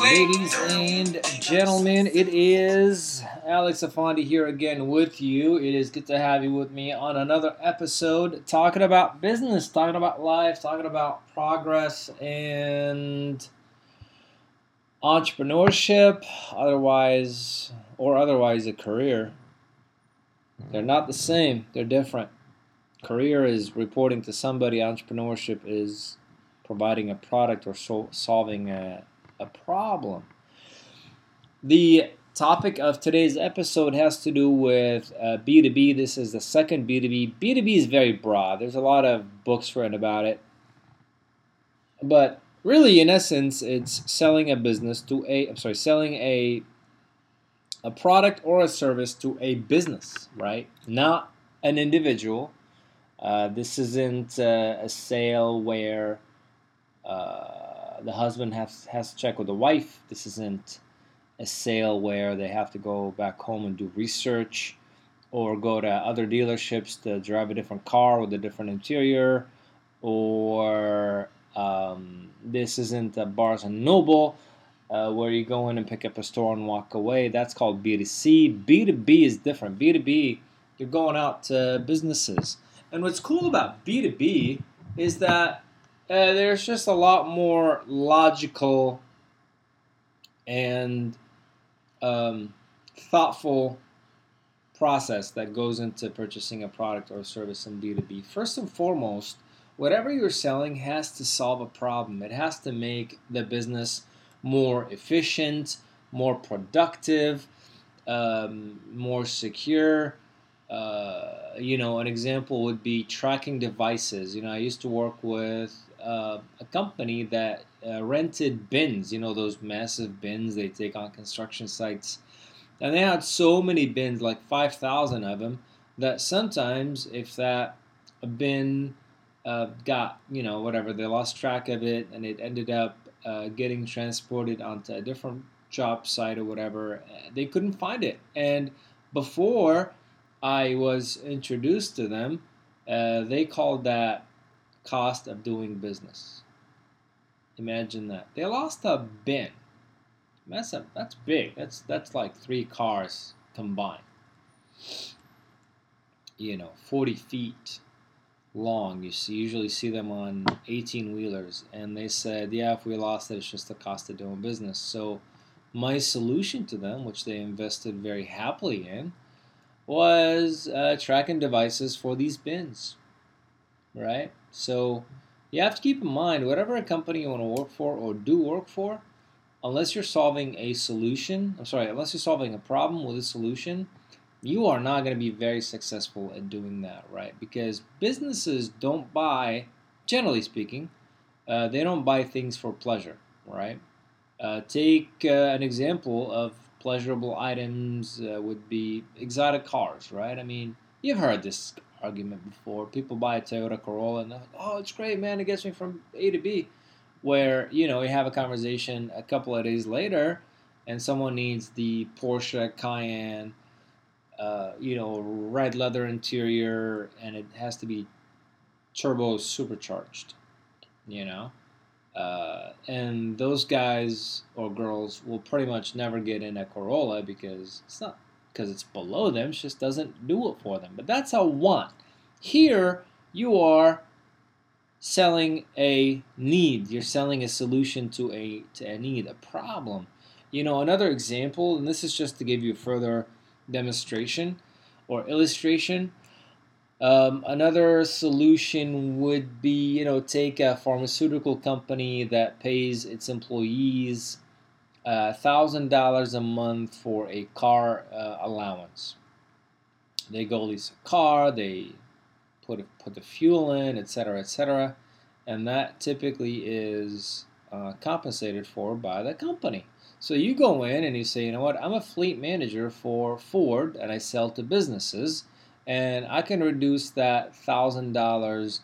Ladies and gentlemen, it is Alex Afandi here again with you. It is good to have you with me on another episode talking about business, talking about life, talking about progress and entrepreneurship, otherwise or otherwise a career. They're not the same, they're different. Career is reporting to somebody, entrepreneurship is providing a product or sol- solving a, a problem. The topic of today's episode has to do with uh, B2B. This is the second B2B. B2B is very broad, there's a lot of books written about it. But really, in essence, it's selling a business to a, I'm sorry, selling a a product or a service to a business, right? Not an individual. Uh, this isn't uh, a sale where uh, the husband has has to check with the wife. This isn't a sale where they have to go back home and do research or go to other dealerships to drive a different car with a different interior or um, this isn't a Barnes and Noble uh, where you go in and pick up a store and walk away. That's called B2C. B2B is different. B2B, you're going out to businesses. And what's cool about B2B is that uh, there's just a lot more logical and um, thoughtful process that goes into purchasing a product or service in B2B. First and foremost, whatever you're selling has to solve a problem. It has to make the business more efficient, more productive, um, more secure. Uh, you know, an example would be tracking devices. You know, I used to work with uh, a company that uh, rented bins. You know, those massive bins they take on construction sites, and they had so many bins, like five thousand of them, that sometimes if that bin uh, got you know whatever they lost track of it and it ended up uh, getting transported onto a different job site or whatever, they couldn't find it. And before I was introduced to them, uh, they called that cost of doing business. Imagine that. They lost a bin. That's a, that's big. That's that's like three cars combined. You know, 40 feet long. You see, usually see them on 18 wheelers, and they said, "Yeah, if we lost it, it's just the cost of doing business." So, my solution to them, which they invested very happily in, was uh, tracking devices for these bins. Right. So, you have to keep in mind whatever a company you want to work for or do work for, unless you're solving a solution. I'm sorry, unless you're solving a problem with a solution you are not going to be very successful at doing that, right? Because businesses don't buy, generally speaking, uh, they don't buy things for pleasure, right? Uh, take uh, an example of pleasurable items uh, would be exotic cars, right? I mean, you've heard this argument before. People buy a Toyota Corolla and they're like, oh, it's great, man, it gets me from A to B. Where, you know, we have a conversation a couple of days later and someone needs the Porsche Cayenne uh, you know, red leather interior, and it has to be turbo supercharged, you know. Uh, and those guys or girls will pretty much never get in a Corolla because it's not because it's below them; it just doesn't do it for them. But that's a want. Here, you are selling a need. You're selling a solution to a to a need, a problem. You know, another example, and this is just to give you further demonstration or illustration. Um, another solution would be, you know, take a pharmaceutical company that pays its employees thousand uh, dollars a month for a car uh, allowance. They go lease a car, they put put the fuel in, etc., etc., and that typically is uh, compensated for by the company. So you go in and you say, you know what, I'm a fleet manager for Ford and I sell to businesses and I can reduce that $1,000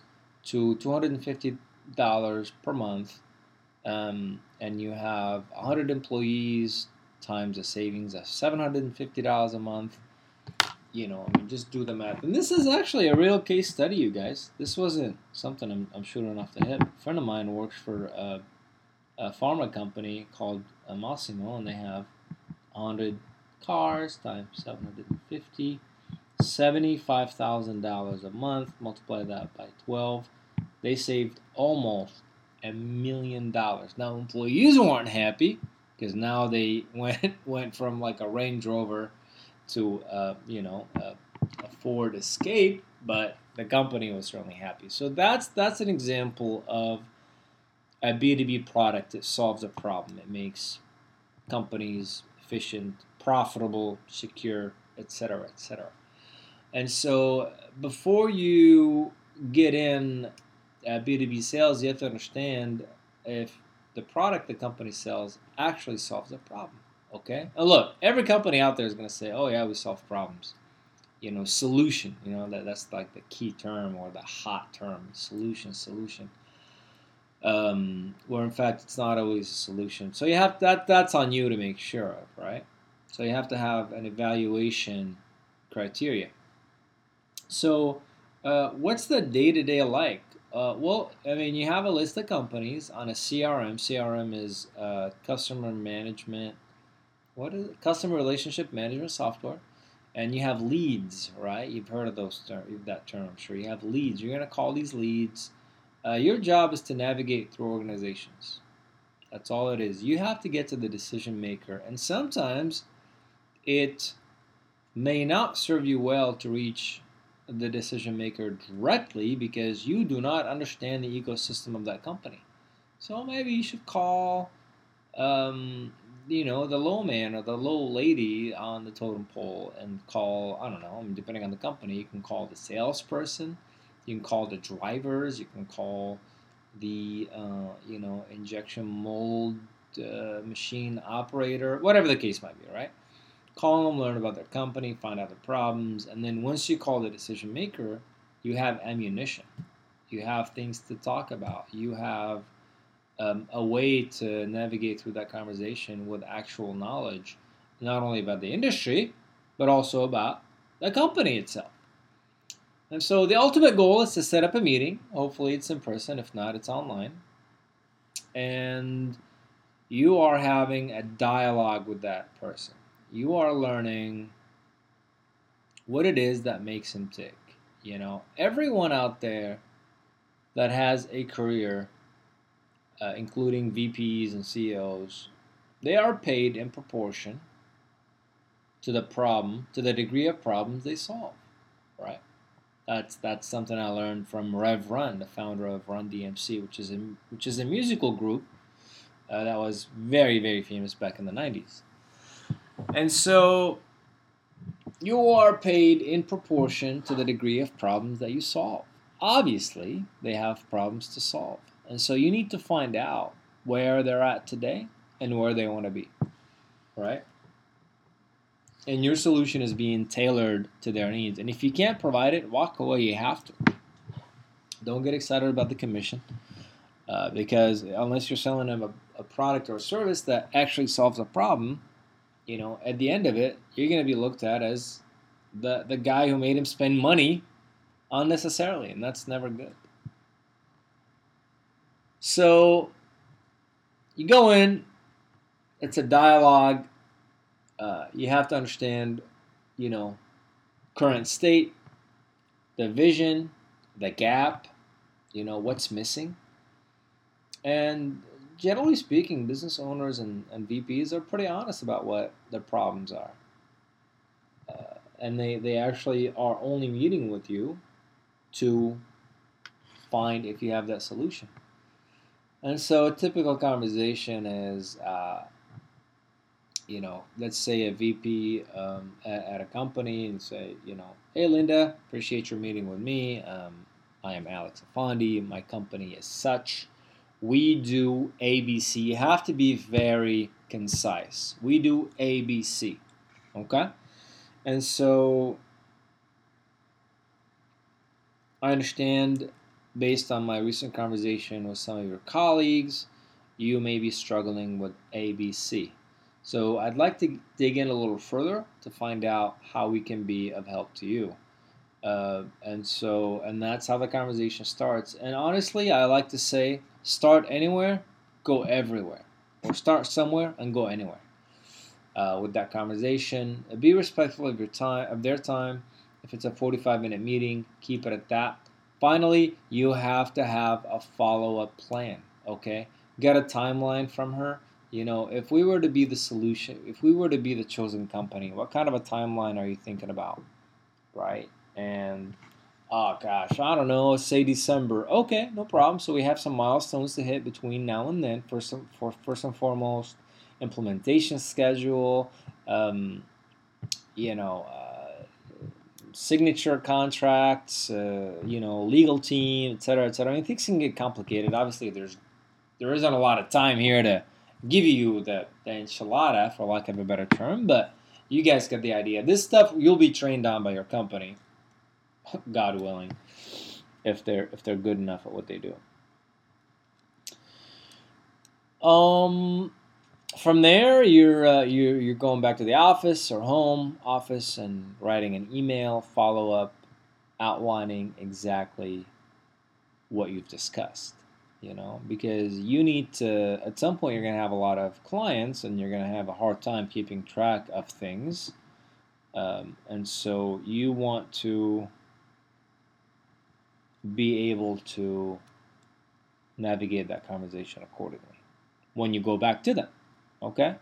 to $250 per month. Um, and you have 100 employees times a savings of $750 a month. you know, I mean, just do the math. And this is actually a real case study, you guys. This wasn't something I'm, I'm shooting off the hip. A friend of mine works for a, a pharma company called Massimo, and they have 100 cars times 750, $75,000 a month. Multiply that by 12. They saved almost a million dollars. Now, employees weren't happy because now they went went from like a Range Rover to uh, you know a, a Ford Escape, but the company was certainly happy. So that's that's an example of a B2B product that solves a problem. It makes companies efficient, profitable, secure, etc., etc. And so before you get in uh, B2B sales, you have to understand if the product the company sells actually solves a problem. Okay? And look, every company out there is going to say, oh, yeah, we solve problems. You know, solution, you know, that, that's like the key term or the hot term solution, solution. Um, where in fact it's not always a solution. So you have that that's on you to make sure of, right? So you have to have an evaluation criteria. So uh, what's the day to day like? Uh, well, I mean, you have a list of companies on a CRM. CRM is uh, customer management. What is it? Customer relationship management software. And you have leads, right? You've heard of those term, that term, I'm sure. You have leads. You're going to call these leads. Uh, your job is to navigate through organizations. That's all it is. You have to get to the decision maker, and sometimes it may not serve you well to reach the decision maker directly because you do not understand the ecosystem of that company. So maybe you should call, um, you know, the low man or the low lady on the totem pole and call, I don't know, depending on the company, you can call the salesperson, you can call the drivers, you can call the, uh, you know, injection mold uh, machine operator, whatever the case might be, right? Call them, learn about their company, find out the problems, and then once you call the decision maker, you have ammunition. You have things to talk about. You have um, a way to navigate through that conversation with actual knowledge, not only about the industry, but also about the company itself. And so the ultimate goal is to set up a meeting. Hopefully, it's in person. If not, it's online. And you are having a dialogue with that person you are learning what it is that makes him tick. You know, everyone out there that has a career, uh, including VPs and CEOs, they are paid in proportion to the problem, to the degree of problems they solve, right? That's that's something I learned from Rev Run, the founder of Run DMC, which is a which is a musical group uh, that was very very famous back in the '90s. And so you are paid in proportion to the degree of problems that you solve. Obviously, they have problems to solve. And so you need to find out where they're at today and where they want to be. Right? And your solution is being tailored to their needs. And if you can't provide it, walk away. You have to. Don't get excited about the commission. Uh, because unless you're selling them a, a product or a service that actually solves a problem, you know, at the end of it, you're going to be looked at as the the guy who made him spend money unnecessarily, and that's never good. So you go in, it's a dialogue. Uh, you have to understand, you know, current state, the vision, the gap, you know, what's missing. And generally speaking, business owners and, and VPs are pretty honest about what their problems are. Uh, and they, they actually are only meeting with you to find if you have that solution. And so a typical conversation is, uh, you know, let's say a VP um, at, at, a company and say, you know, hey Linda, appreciate your meeting with me. Um, I am Alex Afandi. My company is such we do ABC. You have to be very concise. We do ABC. Okay? And so I understand based on my recent conversation with some of your colleagues, you may be struggling with ABC. So I'd like to dig in a little further to find out how we can be of help to you. Uh, and so, and that's how the conversation starts. And honestly, I like to say, start anywhere, go everywhere, or start somewhere and go anywhere. Uh, with that conversation, be respectful of your time, of their time. If it's a 45 minute meeting, keep it at that. Finally, you have to have a follow up plan. Okay, get a timeline from her. You know, if we were to be the solution, if we were to be the chosen company, what kind of a timeline are you thinking about? Right? And oh gosh, I don't know, say December. Okay, no problem. So we have some milestones to hit between now and then. First, for first and foremost, implementation schedule. Um, you know, uh, signature contracts. Uh, you know, legal team, etc., etc. I mean, things can get complicated. Obviously, there's there isn't a lot of time here to give you the, the enchilada, for lack of a better term, but you guys get the idea. This stuff you'll be trained on by your company, God willing, if they're if they're good enough at what they do. Um, from there, you're uh, you're you're going back to the office or home office and writing an email follow up, outlining exactly what you've discussed you know, because you need to, at some point, you're going to have a lot of clients and you're going to have a hard time keeping track of things. Um, and so you want to be able to navigate that conversation accordingly when you go back to them. Okay?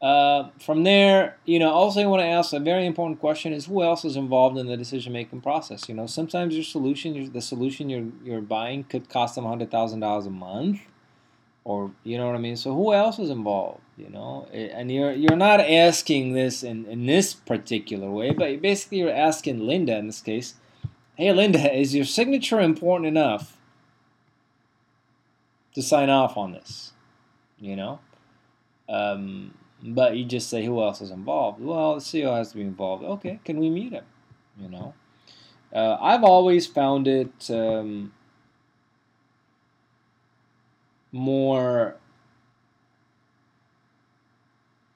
Uh, from there, you know, also I want to ask a very important question is who else is involved in the decision making process? You know, sometimes your solution, the solution you're you're buying, could cost them hundred thousand dollars a month, or you know what I mean. So who else is involved? You know, and you're you're not asking this in in this particular way, but basically you're asking Linda in this case, hey Linda, is your signature important enough to sign off on this? You know. Um, but you just say who else is involved. Well, the CEO has to be involved. Okay, can we meet him? You know, uh, I've always found it um, more.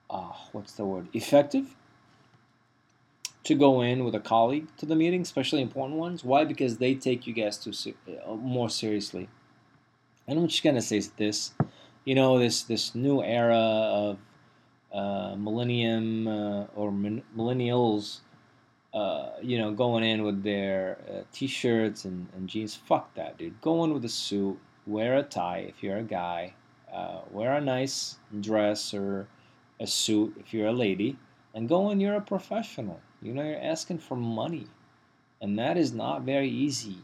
Uh, what's the word? Effective to go in with a colleague to the meeting, especially important ones. Why? Because they take you guys to uh, more seriously. And I'm just gonna say this, you know, this this new era of uh, millennium uh, or min- millennials, uh, you know, going in with their uh, t-shirts and, and, jeans. Fuck that, dude. Go in with a suit, wear a tie if you're a guy, uh, wear a nice dress or a suit if you're a lady, and go in. You're a professional. You know, you're asking for money, and that is not very easy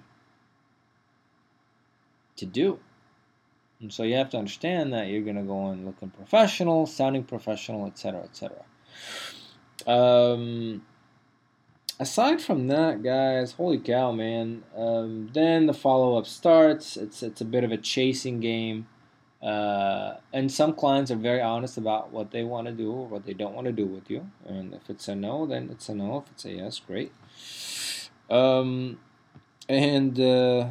to do. And so you have to understand that you're going to go in looking professional, sounding professional, etc., etc. Um, aside from that, guys, holy cow, man! Um, then the follow up starts. It's it's a bit of a chasing game, uh, and some clients are very honest about what they want to do or what they don't want to do with you. And if it's a no, then it's a no. If it's a yes, great. Um, and uh,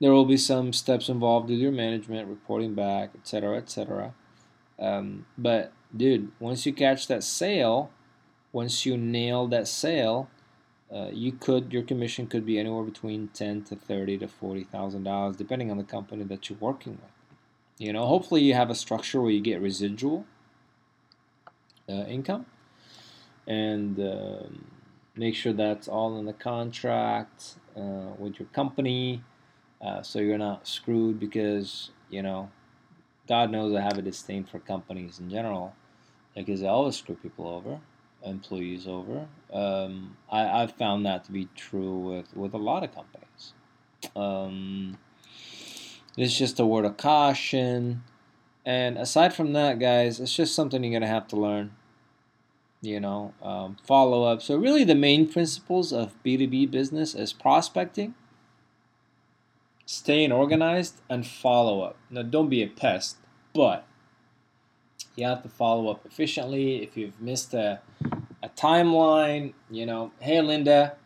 There will be some steps involved with your management, reporting back, etc., etc. Um, but dude, once you catch that sale, once you nail that sale, uh, you could your commission could be anywhere between ten to thirty to forty thousand dollars, depending on the company that you're working with. You know, hopefully you have a structure where you get residual uh, income, and um, make sure that's all in the contract uh, with your company. Uh, so you're not screwed because, you know, God knows I have a disdain for companies in general because they always screw people over, employees over. Um, I, I've found that to be true with, with a lot of companies. Um, it's just a word of caution. And aside from that, guys, it's just something you're going to have to learn. You know, um, follow up. So, really, the main principles of B2B business is prospecting staying organized, and follow up. Now, don't be a pest, but you have to follow up efficiently. If you've missed a, a timeline, you know, hey, Linda,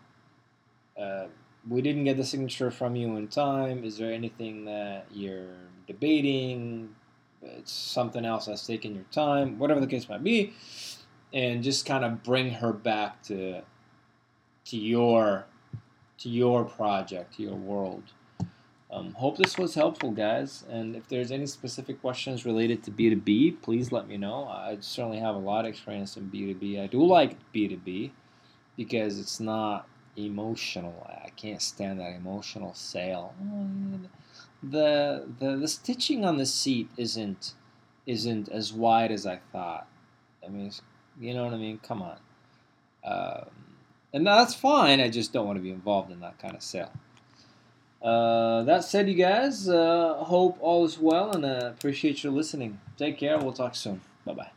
uh, we didn't get the signature from you in time. Is there anything that you're debating, it's something else that's taking your time, whatever the case might be, and just kind of bring her back to to your to your project, to your world. Um, hope this was helpful, guys. And if there's any specific questions related to B2B, please let me know. I certainly have a lot of experience in B2B. I do like B2B because it's not emotional. I can't stand that emotional sale. The, the the stitching on the seat isn't isn't as wide as I thought. I mean, you know what I mean? Come on. Um, and that's fine. I just don't want to be involved in that kind of sale. Uh, that said, you guys, uh, hope all is well and uh, appreciate your listening. Take care. We'll talk soon. Bye bye.